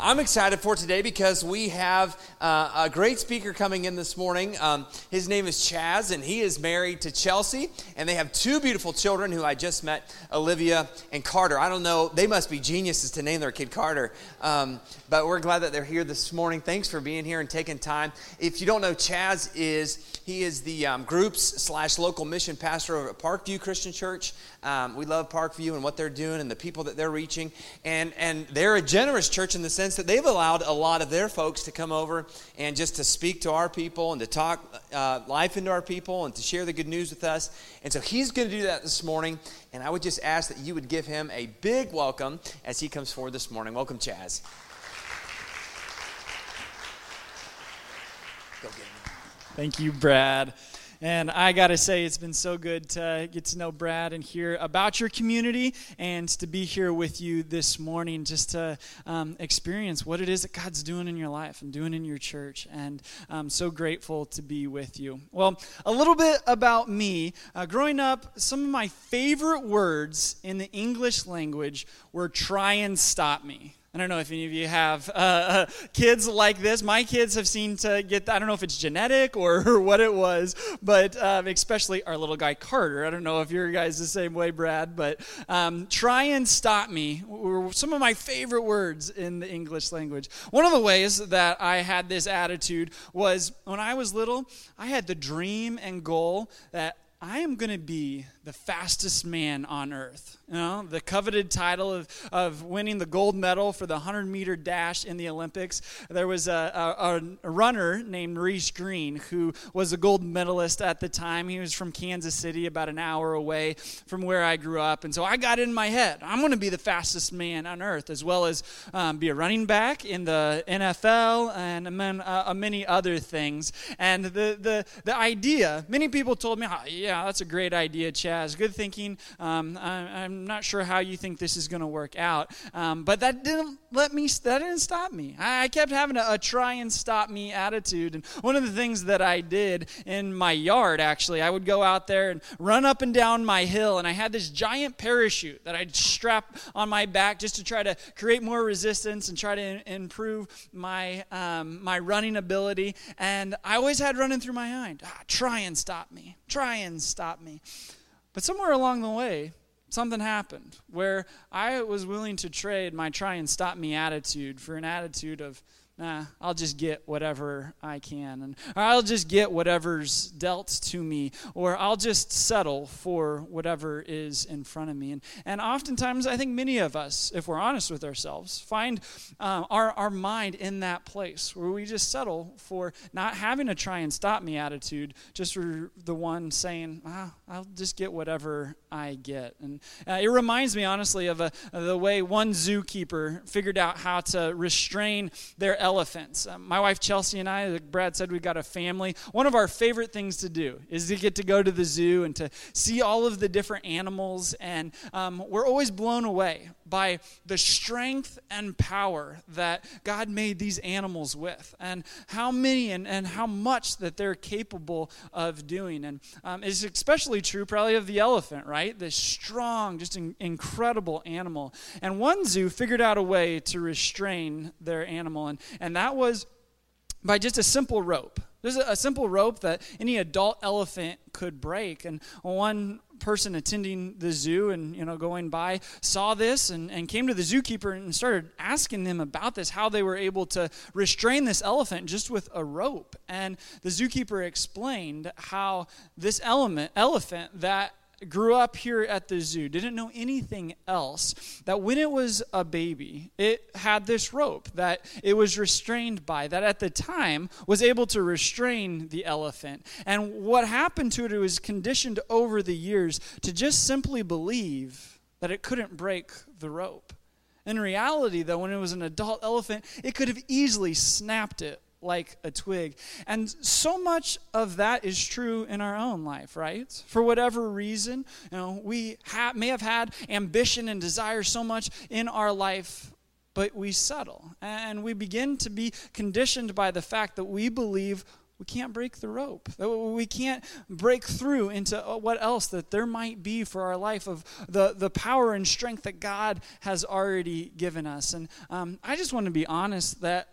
I'm excited for today because we have uh, a great speaker coming in this morning. Um, his name is Chaz, and he is married to Chelsea, and they have two beautiful children who I just met, Olivia and Carter. I don't know, they must be geniuses to name their kid Carter, um, but we're glad that they're here this morning. Thanks for being here and taking time. If you don't know, Chaz is he is the um, groups slash local mission pastor at Parkview Christian Church. Um, we love Parkview and what they're doing and the people that they're reaching, and and they're a generous church in the sense that they've allowed a lot of their folks to come over and just to speak to our people and to talk uh, life into our people and to share the good news with us. And so he's going to do that this morning. And I would just ask that you would give him a big welcome as he comes forward this morning. Welcome, Chaz. Thank you, Brad. And I got to say, it's been so good to get to know Brad and hear about your community and to be here with you this morning just to um, experience what it is that God's doing in your life and doing in your church. And I'm so grateful to be with you. Well, a little bit about me. Uh, growing up, some of my favorite words in the English language were try and stop me. I don't know if any of you have uh, uh, kids like this. My kids have seemed to get, I don't know if it's genetic or, what it was, but um, especially our little guy Carter. I don't know if your guys the same way, Brad, but um, try and stop me were some of my favorite words in the English language. One of the ways that I had this attitude was when I was little, I had the dream and goal that I am going to be the fastest man on earth. You know, the coveted title of, of winning the gold medal for the 100 meter dash in the Olympics. There was a, a, a, runner named Maurice Greene who was a gold medalist at the time. He was from Kansas City, about an hour away from where I grew up. And so I got in my head, I'm going to be the fastest man on earth, as well as um, be a running back in the NFL and uh, many other things. And the, the, the idea, many people told me, oh, yeah, that's a great idea, Chaz. Good thinking. Um, I, I'm not sure how you think this is going to work out. Um, but that didn't let me, that didn't stop me. I, I kept having a, a, try and stop me attitude. And one of the things that I did in my yard, actually, I would go out there and run up and down my hill. And I had this giant parachute that I'd strap on my back just to try to create more resistance and try to in, improve my, um, my running ability. And I always had running through my mind, ah, try and stop me, try and stop me. But somewhere along the way, something happened where I was willing to trade my try and stop me attitude for an attitude of, nah, I'll just get whatever I can, and I'll just get whatever's dealt to me, or I'll just settle for whatever is in front of me. And, and oftentimes, I think many of us, if we're honest with ourselves, find um, our, our mind in that place where we just settle for not having a try and stop me attitude, just for the one saying, ah, I'll just get whatever I get. And uh, it reminds me, honestly, of, a, of the way one zookeeper figured out how to restrain their elephants. Um, my wife Chelsea and I, Brad said, we've got a family. One of our favorite things to do is to get to go to the zoo and to see all of the different animals. And um, we're always blown away by the strength and power that God made these animals with, and how many and, and how much that they're capable of doing. And um, it's especially true, probably, of the elephant, right? This strong, just in, incredible animal. And one zoo figured out a way to restrain their animal, and, and that was by just a simple rope. There's a, a, simple rope that any adult elephant could break. And one person attending the zoo and you know going by saw this and, and came to the zookeeper and started asking them about this, how they were able to restrain this elephant just with a rope. And the zookeeper explained how this element elephant that grew up here at the zoo, didn't know anything else, that when it was a baby, it had this rope that it was restrained by, that at the time was able to restrain the elephant. And what happened to it, it was conditioned over the years to just simply believe that it couldn't break the rope. In reality, though, when it was an adult elephant, it could have easily snapped it like a twig. And so much of that is true in our own life, right? For whatever reason, you know, we ha- may have had ambition and desire so much in our life, but we settle. And we begin to be conditioned by the fact that we believe we can't break the rope. We can't break through into uh, what else that there might be for our life of the, the power and strength that God has already given us. And um, I just want to be honest that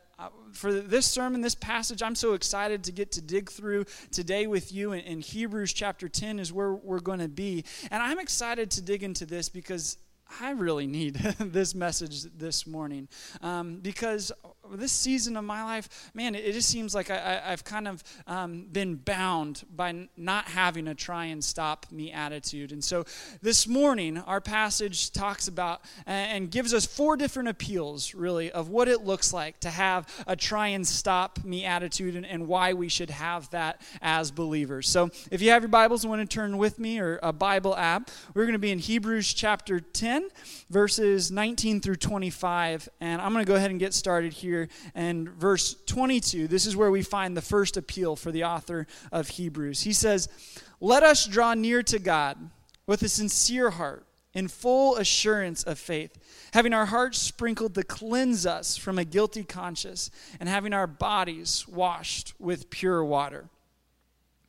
for this sermon, this passage, I'm so excited to get to dig through today with you. In, in Hebrews chapter 10 is where we're going to be. And I'm excited to dig into this because I really need this message this morning um, because this season of my life, man, it, it just seems like I, have kind of um, been bound by not having a try and stop me attitude. And so this morning, our passage talks about and gives us four different appeals, really, of what it looks like to have a try and stop me attitude and, and why we should have that as believers. So if you have your Bibles and want to turn with me or a Bible app, we're going to be in Hebrews chapter 10 10, verses 19 through 25. And I'm going to go ahead and get started here. And verse 22, this is where we find the first appeal for the author of Hebrews. He says, Let us draw near to God with a sincere heart, in full assurance of faith, having our hearts sprinkled to cleanse us from a guilty conscience, and having our bodies washed with pure water.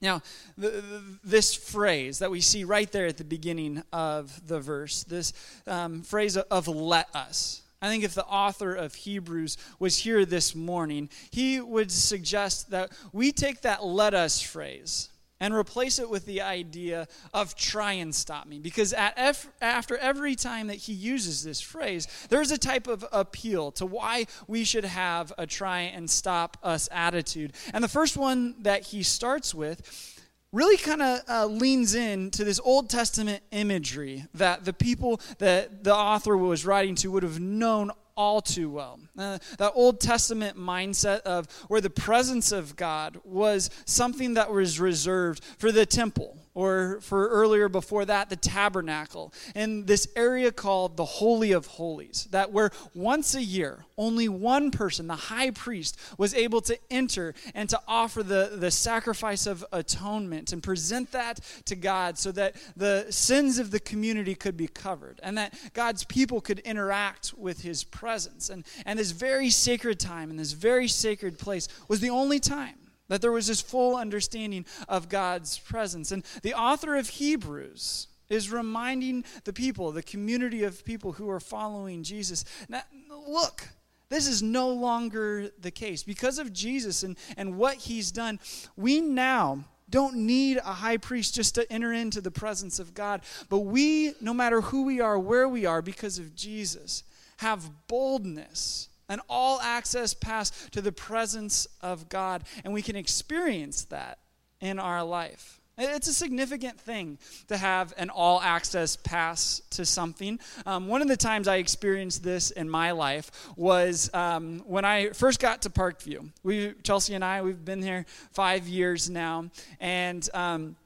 Now, the, the, this phrase that we see right there at the beginning of the verse, this um, phrase of let us, I think if the author of Hebrews was here this morning, he would suggest that we take that let us phrase and replace it with the idea of try and stop me. Because after every time that he uses this phrase, there's a type of appeal to why we should have a try and stop us attitude. And the first one that he starts with really kind of uh, leans in to this Old Testament imagery that the people that the author was writing to would have known all too well. Uh, that Old Testament mindset of where the presence of God was something that was reserved for the temple or for earlier before that, the tabernacle, in this area called the Holy of Holies, that where once a year, only one person, the high priest, was able to enter and to offer the, the sacrifice of atonement and present that to God so that the sins of the community could be covered and that God's people could interact with his presence. And, and this very sacred time and this very sacred place was the only time that there was this full understanding of God's presence. And the author of Hebrews is reminding the people, the community of people who are following Jesus, now, look, this is no longer the case. Because of Jesus and, and what he's done, we now don't need a high priest just to enter into the presence of God. But we, no matter who we are, where we are, because of Jesus, have boldness an all access pass to the presence of God. And we can experience that in our life. It's a significant thing to have an all access pass to something. Um, one of the times I experienced this in my life was um, when I first got to Parkview. We, Chelsea and I, we've been here five years now. And um,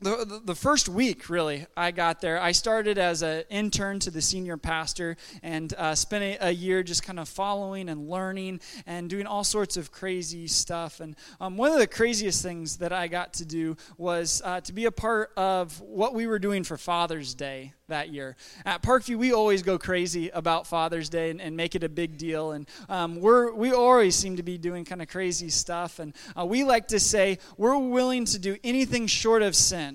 the, the first week, really, I got there, I started as an intern to the senior pastor and uh, spent a, a, year just kind of following and learning and doing all sorts of crazy stuff. And um, one of the craziest things that I got to do was uh, to be a part of what we were doing for Father's Day that year. At Parkview, we always go crazy about Father's Day and, and make it a big deal. And um, we're, we always seem to be doing kind of crazy stuff. And uh, we like to say we're willing to do anything short of sin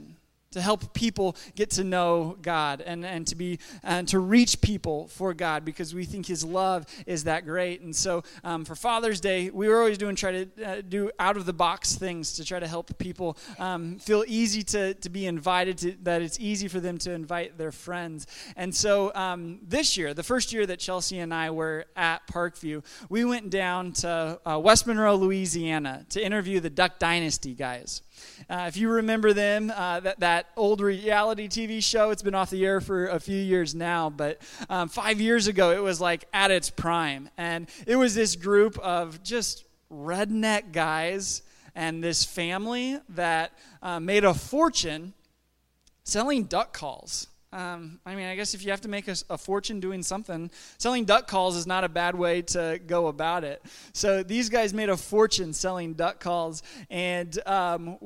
to help people get to know God and, and to be and to reach people for God because we think His love is that great. And so um, for Father's Day, we were always doing try to uh, do out of the box things to try to help people um, feel easy to, to be invited to that it's easy for them to invite their friends. And so um, this year, the first year that Chelsea and I were at Parkview, we went down to uh, West Monroe, Louisiana, to interview the Duck Dynasty guys. Uh, if you remember them, uh, that, that old reality TV show, it's been off the air for a few years now, but um, five years ago, it was like at its prime. And it was this group of just redneck guys and this family that uh, made a fortune selling duck calls. Um, I mean, I guess if you have to make a, a, fortune doing something, selling duck calls is not a bad way to go about it. So these guys made a fortune selling duck calls, and um,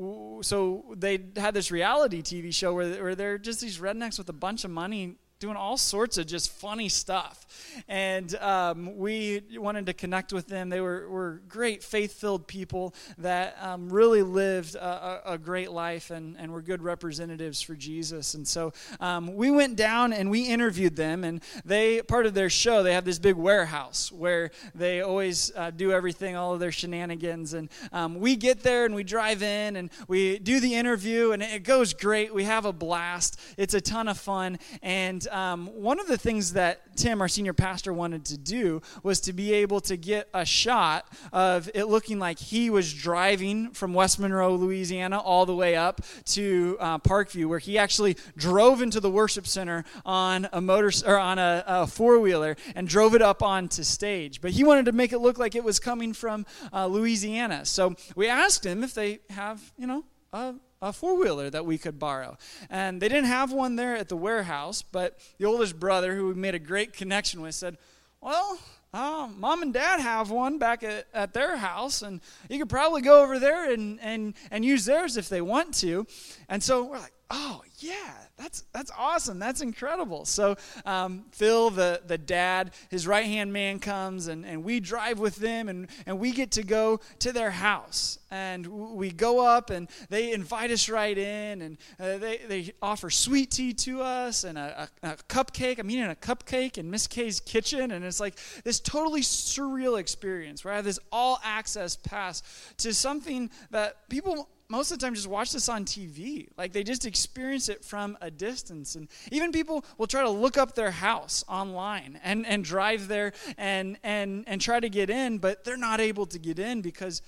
so they had this reality TV show where, where they're just these rednecks with a bunch of money doing all sorts of just funny stuff. And um, we wanted to connect with them. They were, were great, faith filled people that um, really lived a, a, great life and, and were good representatives for Jesus. And so um, we went down and we interviewed them. And they, part of their show, they have this big warehouse where they always uh, do everything, all of their shenanigans. And um, we get there and we drive in and we do the interview, and it goes great. We have a blast, it's a ton of fun. And um, one of the things that Tim, our senior pastor, wanted to do was to be able to get a shot of it looking like he was driving from West Monroe, Louisiana, all the way up to uh, Parkview, where he actually drove into the worship center on a motor or on a, a four wheeler and drove it up onto stage. But he wanted to make it look like it was coming from uh, Louisiana. So we asked him if they have, you know, a a four wheeler that we could borrow. And they didn't have one there at the warehouse, but the oldest brother, who we made a great connection with, said, Well, uh, mom and dad have one back at, at their house, and you could probably go over there and, and, and use theirs if they want to. And so we're like, oh yeah that's that's awesome. That's incredible. So um, phil the, the dad his right hand man comes and, and we drive with them and, and we get to go to their house. And we go up and they invite us right in and uh, they, they offer sweet tea to us and a, a, a cupcake i'm eating a cupcake in miss kay's kitchen. And it's like this totally surreal experience where i have this all access pass to something that people most of the time just watch this on TV. Like they just experience it from a distance. And even people will try to look up their house online and, and drive there and, and, and try to get in, but they're not able to get in because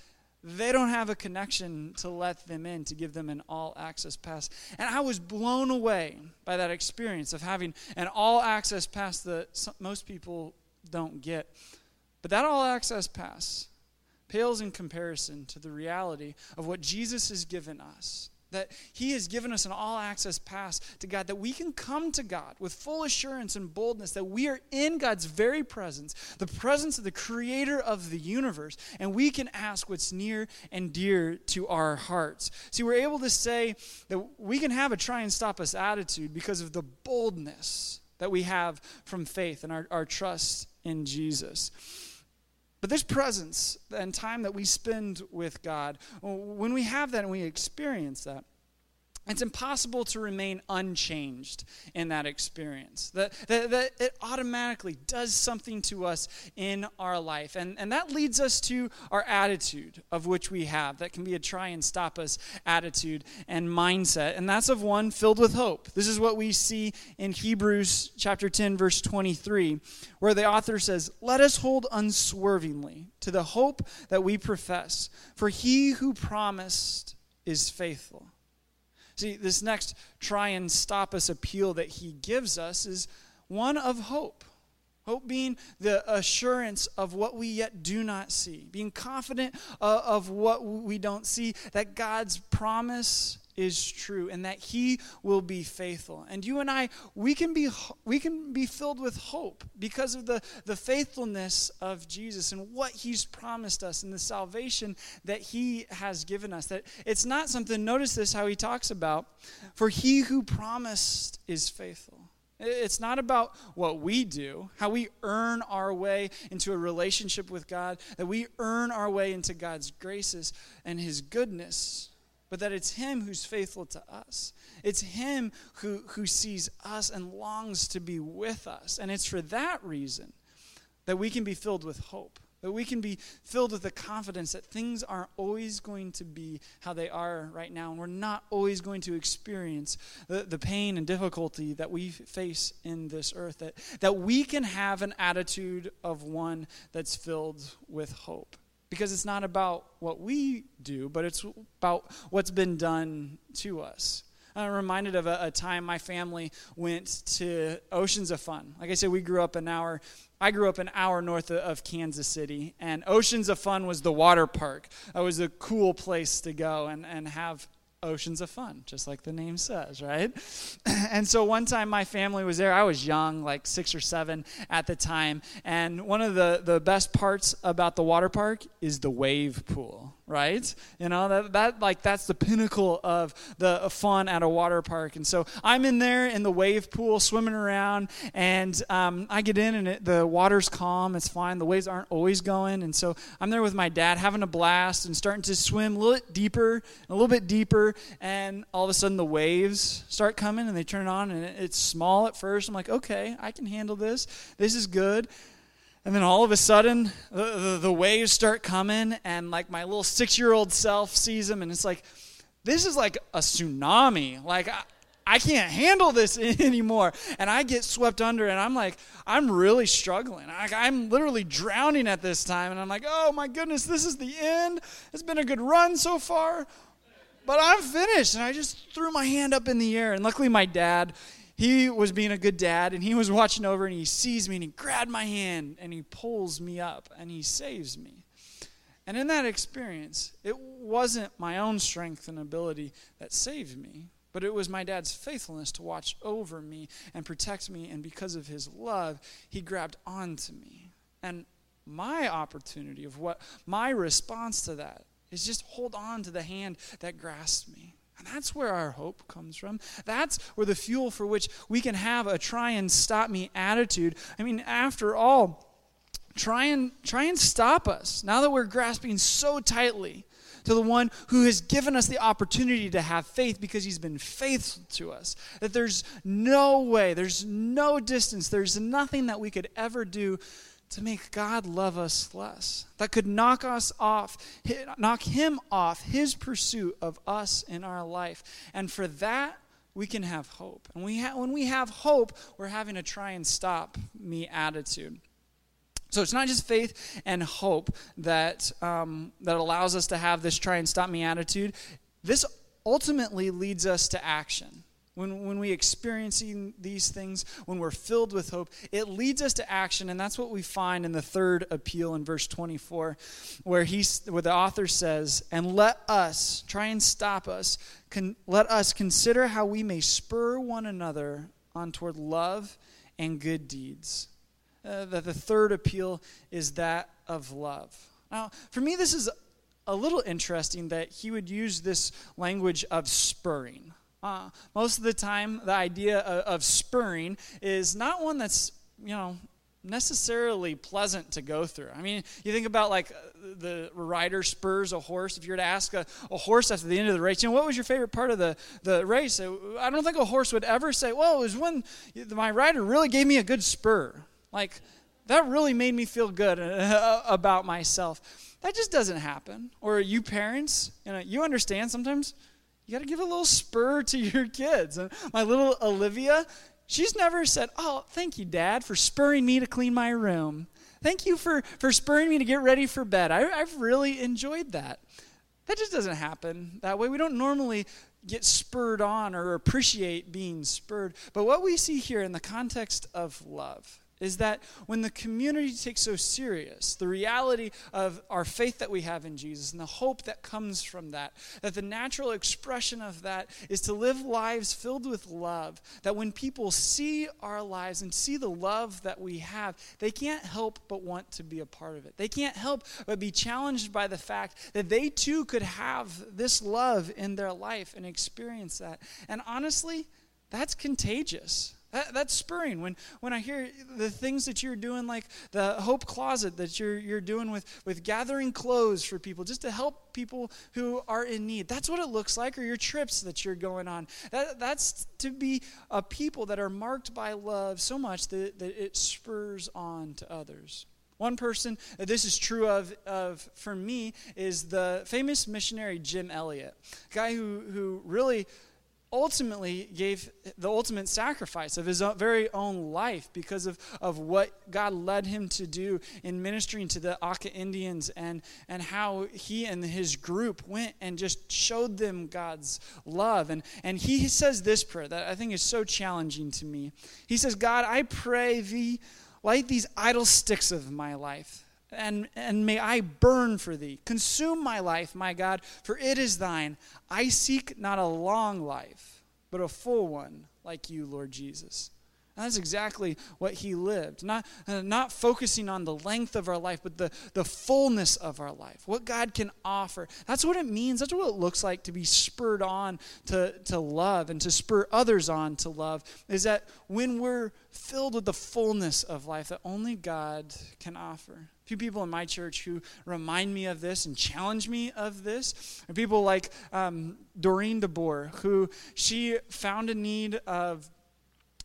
they don't have a connection to let them in, to give them an all access pass. And I was blown away by that experience of having an all access pass that most people don't get. But that all access pass pales in comparison to the reality of what Jesus has given us. That He has given us an all access pass to God, that we can come to God with full assurance and boldness that we are in God's very presence, the presence of the Creator of the universe, and we can ask what's near and dear to our hearts. See, we're able to say that we can have a try and stop us attitude because of the boldness that we have from faith and our, our trust in Jesus. But this presence and time that we spend with God, when we have that and we experience that, it's impossible to remain unchanged in that experience. That, that, that, it automatically does something to us in our life. And, and that leads us to our attitude of which we have. That can be a try and stop us attitude and mindset. And that's of one filled with hope. This is what we see in Hebrews chapter 10, verse 23, where the author says, Let us hold unswervingly to the hope that we profess, for he who promised is faithful. See, this next try and stop us appeal that he gives us is one of hope. Hope being the assurance of what we yet do not see, being confident uh, of what we don't see, that God's promise is true and that he will be faithful. And you and I, we can be we can be filled with hope because of the, the faithfulness of Jesus and what he's promised us and the salvation that he has given us. That it's not something, notice this how he talks about, for he who promised is faithful. It's not about what we do, how we earn our way into a relationship with God, that we earn our way into God's graces and His goodness but that it's Him who's faithful to us. It's Him who, who sees us and longs to be with us. And it's for that reason that we can be filled with hope, that we can be filled with the confidence that things aren't always going to be how they are right now, and we're not always going to experience the, the pain and difficulty that we face in this earth, that, that we can have an attitude of one that's filled with hope because it's not about what we do, but it's about what's been done to us. I'm reminded of a, a, time my family went to Oceans of Fun. Like I said, we grew up an hour. I grew up an hour north of, of Kansas City, and Oceans of Fun was the water park. It was a cool place to go and, and have oceans of fun, just like the name says, right? and so one time my family was there. I was young, like six or seven at the time. And one of the, the best parts about the water park is the wave pool right? You know, that, that like that's the pinnacle of the fun at a water park. And so I'm in there in the wave pool swimming around, and um, I get in and it, the water's calm. It's fine. The waves aren't always going. And so I'm there with my dad having a blast and starting to swim a little bit deeper, a little bit deeper. And all of a sudden the waves start coming and they turn on, and it's small at first. I'm like, okay, I can handle this. This is good. And then all of a sudden, the, the, the waves start coming, and like my little six year old self sees them, and it's like, this is like a tsunami. Like, I, I can't handle this anymore. And I get swept under, and I'm like, I'm really struggling. I, I'm literally drowning at this time. And I'm like, oh my goodness, this is the end. It's been a good run so far, but I'm finished. And I just threw my hand up in the air. And luckily, my dad, he was being a good dad and he was watching over and he sees me and he grabbed my hand and he pulls me up and he saves me. And in that experience, it wasn't my own strength and ability that saved me, but it was my dad's faithfulness to watch over me and protect me. And because of his love, he grabbed onto me. And my opportunity of what my response to that is just hold on to the hand that grasped me. And that's where our hope comes from. That's where the fuel for which we can have a try and stop me attitude. I mean, after all, try and try and stop us now that we're grasping so tightly to the one who has given us the opportunity to have faith because he's been faithful to us. That there's no way, there's no distance, there's nothing that we could ever do to make God love us less. That could knock us off, knock him off his pursuit of us in our life. And for that, we can have hope. And we ha- when we have hope, we're having a try and stop me attitude. So it's not just faith and hope that, um, that allows us to have this try and stop me attitude. This ultimately leads us to action when, when we experiencing these things, when we're filled with hope, it leads us to action. And that's what we find in the third appeal in verse 24, where, he, where the author says, And let us, try and stop us, con, let us consider how we may spur one another on toward love and good deeds. Uh, that the third appeal is that of love. Now, for me, this is a little interesting that he would use this language of spurring. Uh, most of the time, the idea of, of spurring is not one that's, you know, necessarily pleasant to go through. I mean, you think about like the rider spurs a horse. If you were to ask a, a, horse after the end of the race, you know, what was your favorite part of the, the race? I don't think a horse would ever say, well, it was when my rider really gave me a good spur. Like, that really made me feel good uh, about myself. That just doesn't happen. Or you parents, you know, you understand sometimes you got to give a little spur to your kids. And my little Olivia, she's never said, Oh, thank you, Dad, for spurring me to clean my room. Thank you for, for spurring me to get ready for bed. I, I've really enjoyed that. That just doesn't happen that way. We don't normally get spurred on or appreciate being spurred. But what we see here in the context of love is that when the community takes so serious the reality of our faith that we have in Jesus and the hope that comes from that, that the natural expression of that is to live lives filled with love. That when people see our lives and see the love that we have, they can't help but want to be a part of it. They can't help but be challenged by the fact that they too could have this love in their life and experience that. And honestly, that's contagious. That, that's spurring. When, when I hear the things that you're doing, like the Hope Closet that you're, you're doing with, with gathering clothes for people, just to help people who are in need. That's what it looks like, or your trips that you're going on. That, that's to be a people that are marked by love so much that, that it spurs on to others. One person that this is true of, of for me is the famous missionary Jim Elliot, guy who, who really ultimately gave the ultimate sacrifice of his own, very own life because of, of what God led him to do in ministering to the Auca Indians and, and how he and his group went and just showed them God's love. And, and he says this prayer that I think is so challenging to me. He says, God, I pray thee, light these idle sticks of my life and, and may I burn for thee. Consume my life, my God, for it is thine. I seek not a long life, but a full one, like you, Lord Jesus. And that's exactly what he lived. Not, uh, not focusing on the length of our life, but the, the fullness of our life, what God can offer. That's what it means. That's what it looks like to be spurred on to, to love and to spur others on to love, is that when we're filled with the fullness of life that only God can offer. Few people in my church who remind me of this and challenge me of this. Are people like um, Doreen DeBoer, who she found a need of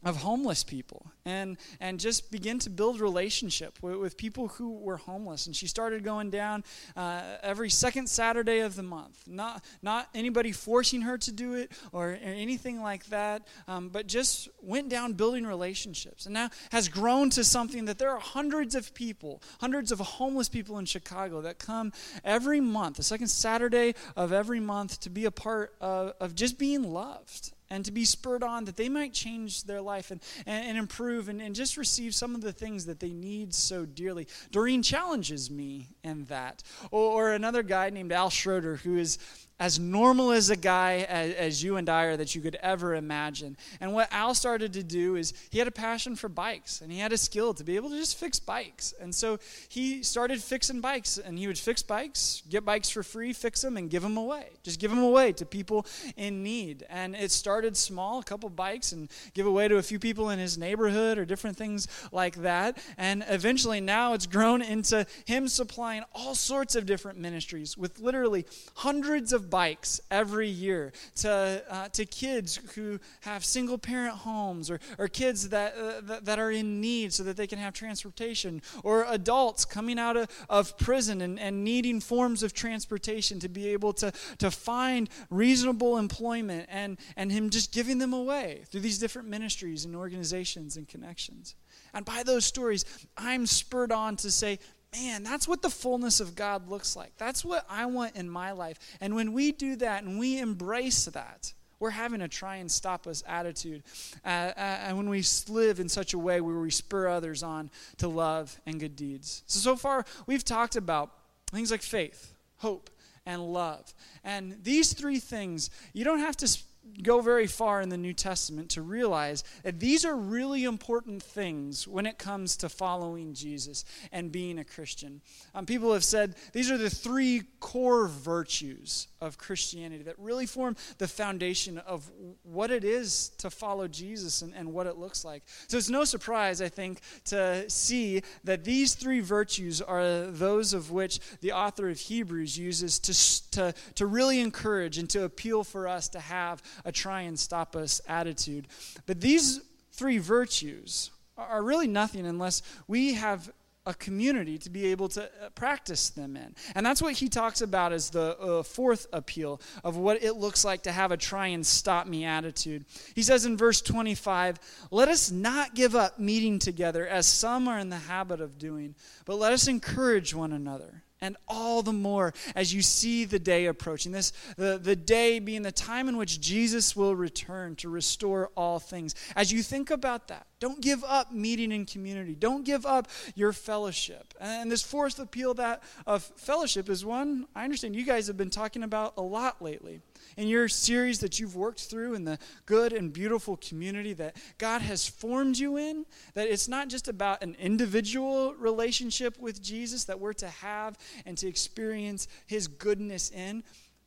of homeless people and and just begin to build relationship with, with people who were homeless. And she started going down uh, every second saturday of the month. Not not anybody forcing her to do it or, or anything like that um, but just went down building relationships. And now has grown to something that there are hundreds of people hundreds of homeless people in chicago that come every month the second saturday of every month to be a part of, of just being loved and to be spurred on that they might change their life and, and, and improve and, and just receive some of the things that they need so dearly. Doreen challenges me in that. Or, or another guy named Al Schroeder, who is as normal as a guy as, as, you and I are that you could ever imagine. And what Al started to do is he had a passion for bikes and he had a skill to be able to just fix bikes. And so he started fixing bikes and he would fix bikes, get bikes for free, fix them, and give them away. Just give them away to people in need. And it started small, a couple bikes, and give away to a few people in his neighborhood or different things like that. And eventually now it's grown into him supplying all sorts of different ministries with literally hundreds of bikes every year to, uh, to kids who have single parent homes or, or kids that, uh, that, that, are in need so that they can have transportation or adults coming out of, of prison and, and needing forms of transportation to be able to, to find reasonable employment and, and him just giving them away through these different ministries and organizations and connections. And by those stories, I'm spurred on to say, man, that's what the fullness of God looks like. That's what I want in my life. And when we do that and we embrace that, we're having a try and stop us attitude. Uh, uh, and when we live in such a way where we spur others on to love and good deeds. So, so far, we've talked about things like faith, hope, and love. And these three things, you don't have to go very far in the New Testament to realize that these are really important things when it comes to following Jesus and being a Christian. Um, people have said these are the three core virtues of Christianity that really form the foundation of what it is to follow Jesus and, and what it looks like. So it's no surprise, I think, to see that these three virtues are those of which the author of Hebrews uses to, to, to really encourage and to appeal for us to have a try and stop us attitude. But these three virtues are really nothing unless we have a community to be able to uh, practice them in. And that's what he talks about as the uh, fourth appeal of what it looks like to have a try and stop me attitude. He says in verse 25, Let us not give up meeting together as some are in the habit of doing, but let us encourage one another and all the more as you see the day approaching. This the, the day being the time in which Jesus will return to restore all things. As you think about that, don't give up meeting in community. Don't give up your fellowship. And this fourth appeal that of fellowship is one I understand you guys have been talking about a lot lately in your series that you've worked through in the good and beautiful community that God has formed you in, that it's not just about an individual relationship with Jesus that we're to have and to experience his goodness in,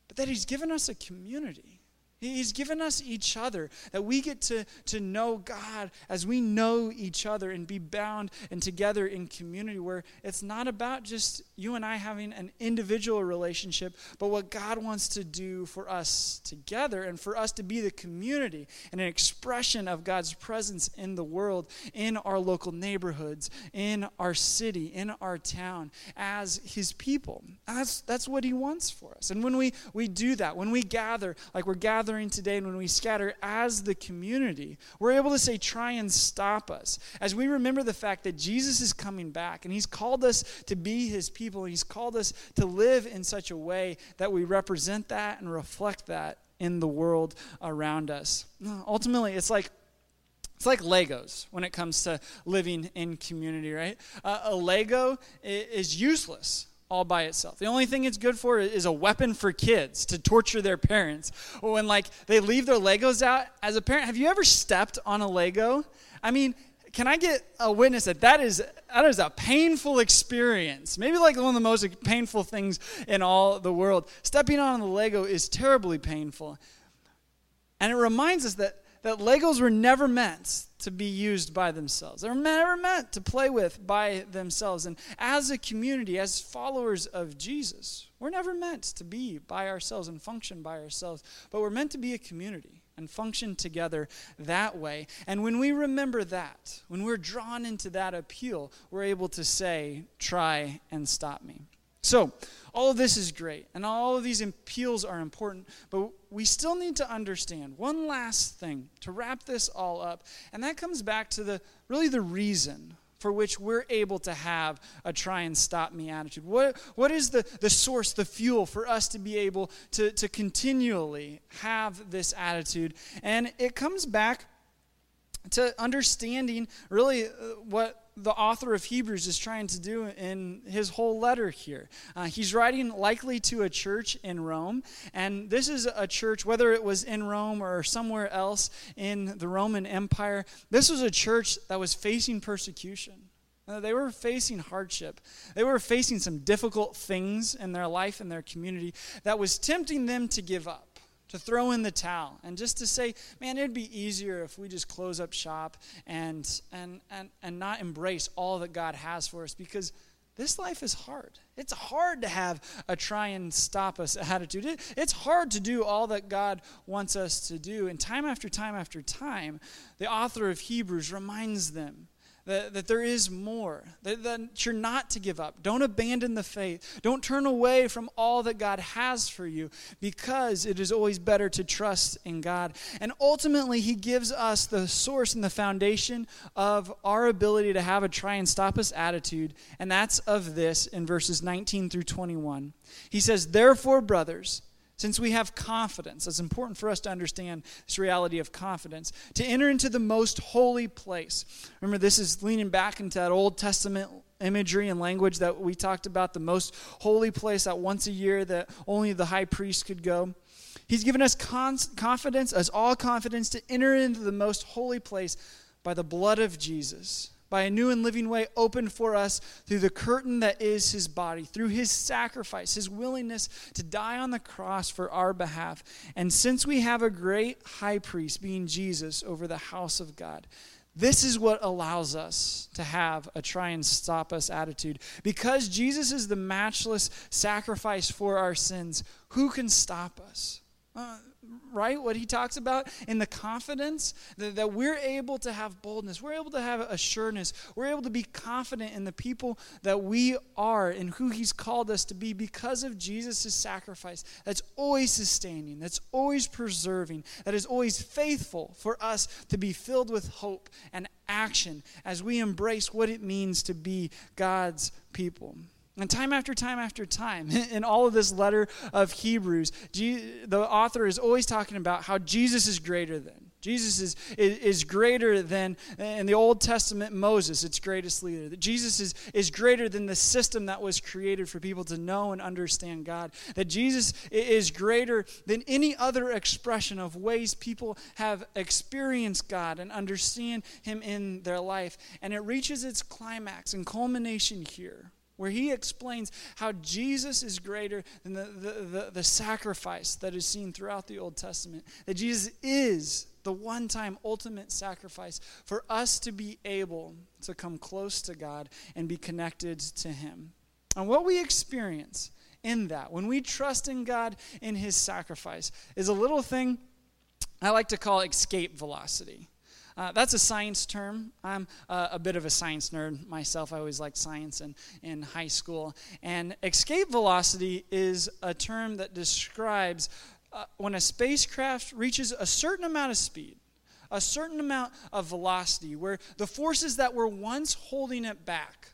but that he's given us a community He's given us each other, that we get to, to know God as we know each other and be bound and together in community where it's not about just you and I having an individual relationship, but what God wants to do for us together and for us to be the community and an expression of God's presence in the world, in our local neighborhoods, in our city, in our town, as His people. That's, that's what He wants for us. And when we, we do that, when we gather, like we're gathering, today and when we scatter as the community, we're able to say, try and stop us. As we remember the fact that Jesus is coming back and he's called us to be his people, he's called us to live in such a way that we represent that and reflect that in the world around us. Ultimately, it's like It's like Legos when it comes to living in community, right? Uh, a Lego is useless all by itself. The only thing it's good for is a weapon for kids to torture their parents. When like they leave their Legos out as a parent, have you ever stepped on a Lego? I mean, can I get a witness that that is that is a painful experience? Maybe like one of the most painful things in all the world. Stepping on the Lego is terribly painful. And it reminds us that that Legos were never meant to be used by themselves. They were never meant to play with by themselves. And as a community, as followers of Jesus, we're never meant to be by ourselves and function by ourselves, but we're meant to be a community and function together that way. And when we remember that, when we're drawn into that appeal, we're able to say, try and stop me. So, all of this is great, and all of these appeals are important, but we still need to understand one last thing to wrap this all up, and that comes back to the really the reason for which we're able to have a try and stop me attitude. What, what is the, the source, the fuel for us to be able to, to continually have this attitude? And it comes back to understanding really uh, what the author of Hebrews is trying to do in his whole letter here. Uh, he's writing likely to a church in Rome, and this is a church, whether it was in Rome or somewhere else in the Roman Empire, this was a church that was facing persecution. Uh, they were facing hardship. They were facing some difficult things in their life and their community that was tempting them to give up to throw in the towel and just to say, man, it'd be easier if we just close up shop and, and, and, and not embrace all that God has for us because this life is hard. It's hard to have a try and stop us attitude. It, it's hard to do all that God wants us to do. And time after time after time, the author of Hebrews reminds them that, that there is more, that, that you're not to give up. Don't abandon the faith. Don't turn away from all that God has for you because it is always better to trust in God. And ultimately, He gives us the source and the foundation of our ability to have a try and stop us attitude, and that's of this in verses 19 through 21. He says, Therefore, brothers, since we have confidence, it's important for us to understand this reality of confidence, to enter into the most holy place. Remember, this is leaning back into that Old Testament imagery and language that we talked about, the most holy place that once a year that only the high priest could go. He's given us confidence, as all confidence, to enter into the most holy place by the blood of Jesus by a new and living way opened for us through the curtain that is his body, through his sacrifice, his willingness to die on the cross for our behalf. And since we have a great high priest, being Jesus, over the house of God, this is what allows us to have a try and stop us attitude. Because Jesus is the matchless sacrifice for our sins, who can stop us? Uh, right? What he talks about in the confidence that, that, we're able to have boldness, we're able to have assuredness, we're able to be confident in the people that we are and who he's called us to be because of Jesus' sacrifice. That's always sustaining, that's always preserving, that is always faithful for us to be filled with hope and action as we embrace what it means to be God's people. And time after time after time, in all of this letter of Hebrews, the author is always talking about how Jesus is greater than. Jesus is, is, greater than, in the Old Testament, Moses, its greatest leader. That Jesus is, is greater than the system that was created for people to know and understand God. That Jesus is greater than any other expression of ways people have experienced God and understand Him in their life. And it reaches its climax and culmination here where he explains how Jesus is greater than the, the, the, the, sacrifice that is seen throughout the Old Testament. That Jesus is the one time ultimate sacrifice for us to be able to come close to God and be connected to him. And what we experience in that, when we trust in God in his sacrifice, is a little thing I like to call escape velocity. Uh, that's a science term. I'm uh, a bit of a science nerd myself. I always liked science in, in high school. And escape velocity is a term that describes uh, when a spacecraft reaches a certain amount of speed, a certain amount of velocity, where the forces that were once holding it back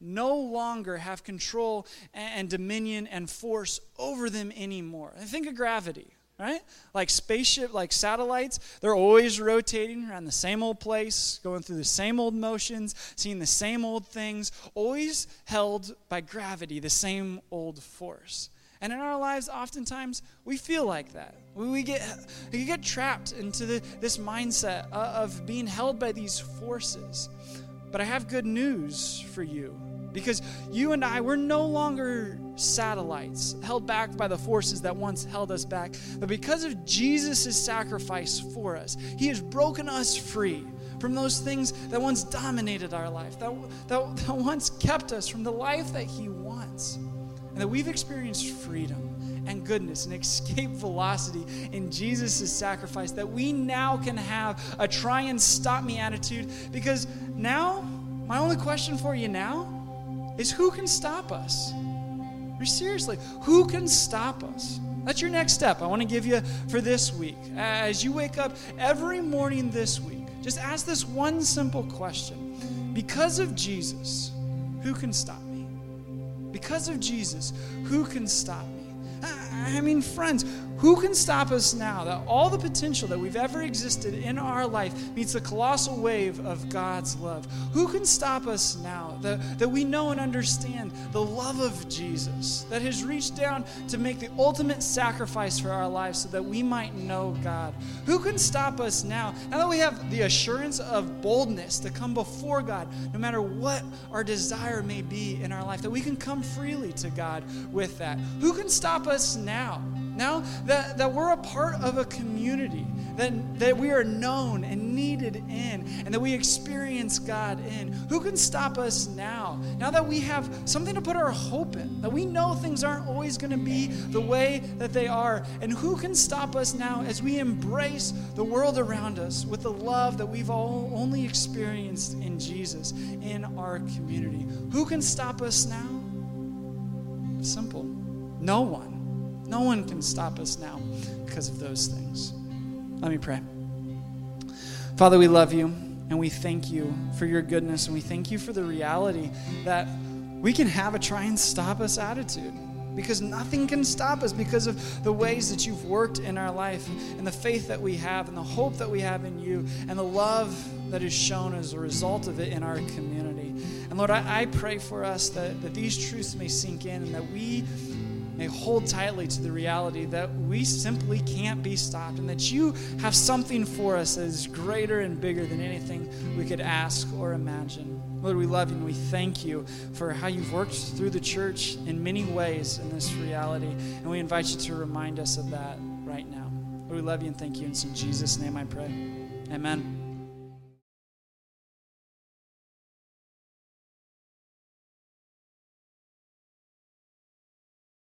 no longer have control and, and dominion and force over them anymore. Think of gravity right? Like spaceship, like satellites, they're always rotating around the same old place, going through the same old motions, seeing the same old things, always held by gravity, the same old force. And in our lives, oftentimes, we feel like that. We, get, we get trapped into the, this mindset of being held by these forces. But I have good news for you because you and I, we're no longer satellites held back by the forces that once held us back. But because of Jesus' sacrifice for us, He has broken us free from those things that once dominated our life, that, that, that once kept us from the life that He wants. And that we've experienced freedom and goodness and escape velocity in Jesus' sacrifice, that we now can have a try and stop me attitude. Because now, my only question for you now is who can stop us? Seriously, who can stop us? That's your next step I want to give you for this week. As you wake up every morning this week, just ask this one simple question Because of Jesus, who can stop me? Because of Jesus, who can stop me? I mean, friends, who can stop us now that all the potential that we've ever existed in our life meets the colossal wave of God's love? Who can stop us now that, that we know and understand the love of Jesus that has reached down to make the ultimate sacrifice for our lives so that we might know God? Who can stop us now, now that we have the assurance of boldness to come before God, no matter what our desire may be in our life, that we can come freely to God with that? Who can stop us now? Now that, that we're a part of a community, that, that we are known and needed in, and that we experience God in. Who can stop us now? Now that we have something to put our hope in, that we know things aren't always going to be the way that they are. And who can stop us now as we embrace the world around us with the love that we've all only experienced in Jesus in our community? Who can stop us now? Simple. No one. No one can stop us now because of those things. Let me pray. Father, we love you and we thank you for your goodness and we thank you for the reality that we can have a try and stop us attitude because nothing can stop us because of the ways that you've worked in our life and the faith that we have and the hope that we have in you and the love that is shown as a result of it in our community. And Lord, I, I pray for us that, that these truths may sink in and that we may hold tightly to the reality that we simply can't be stopped and that you have something for us that is greater and bigger than anything we could ask or imagine. Lord, we love you and we thank you for how you've worked through the church in many ways in this reality. And we invite you to remind us of that right now. Lord, we love you and thank you. And it's in Jesus' name I pray. Amen.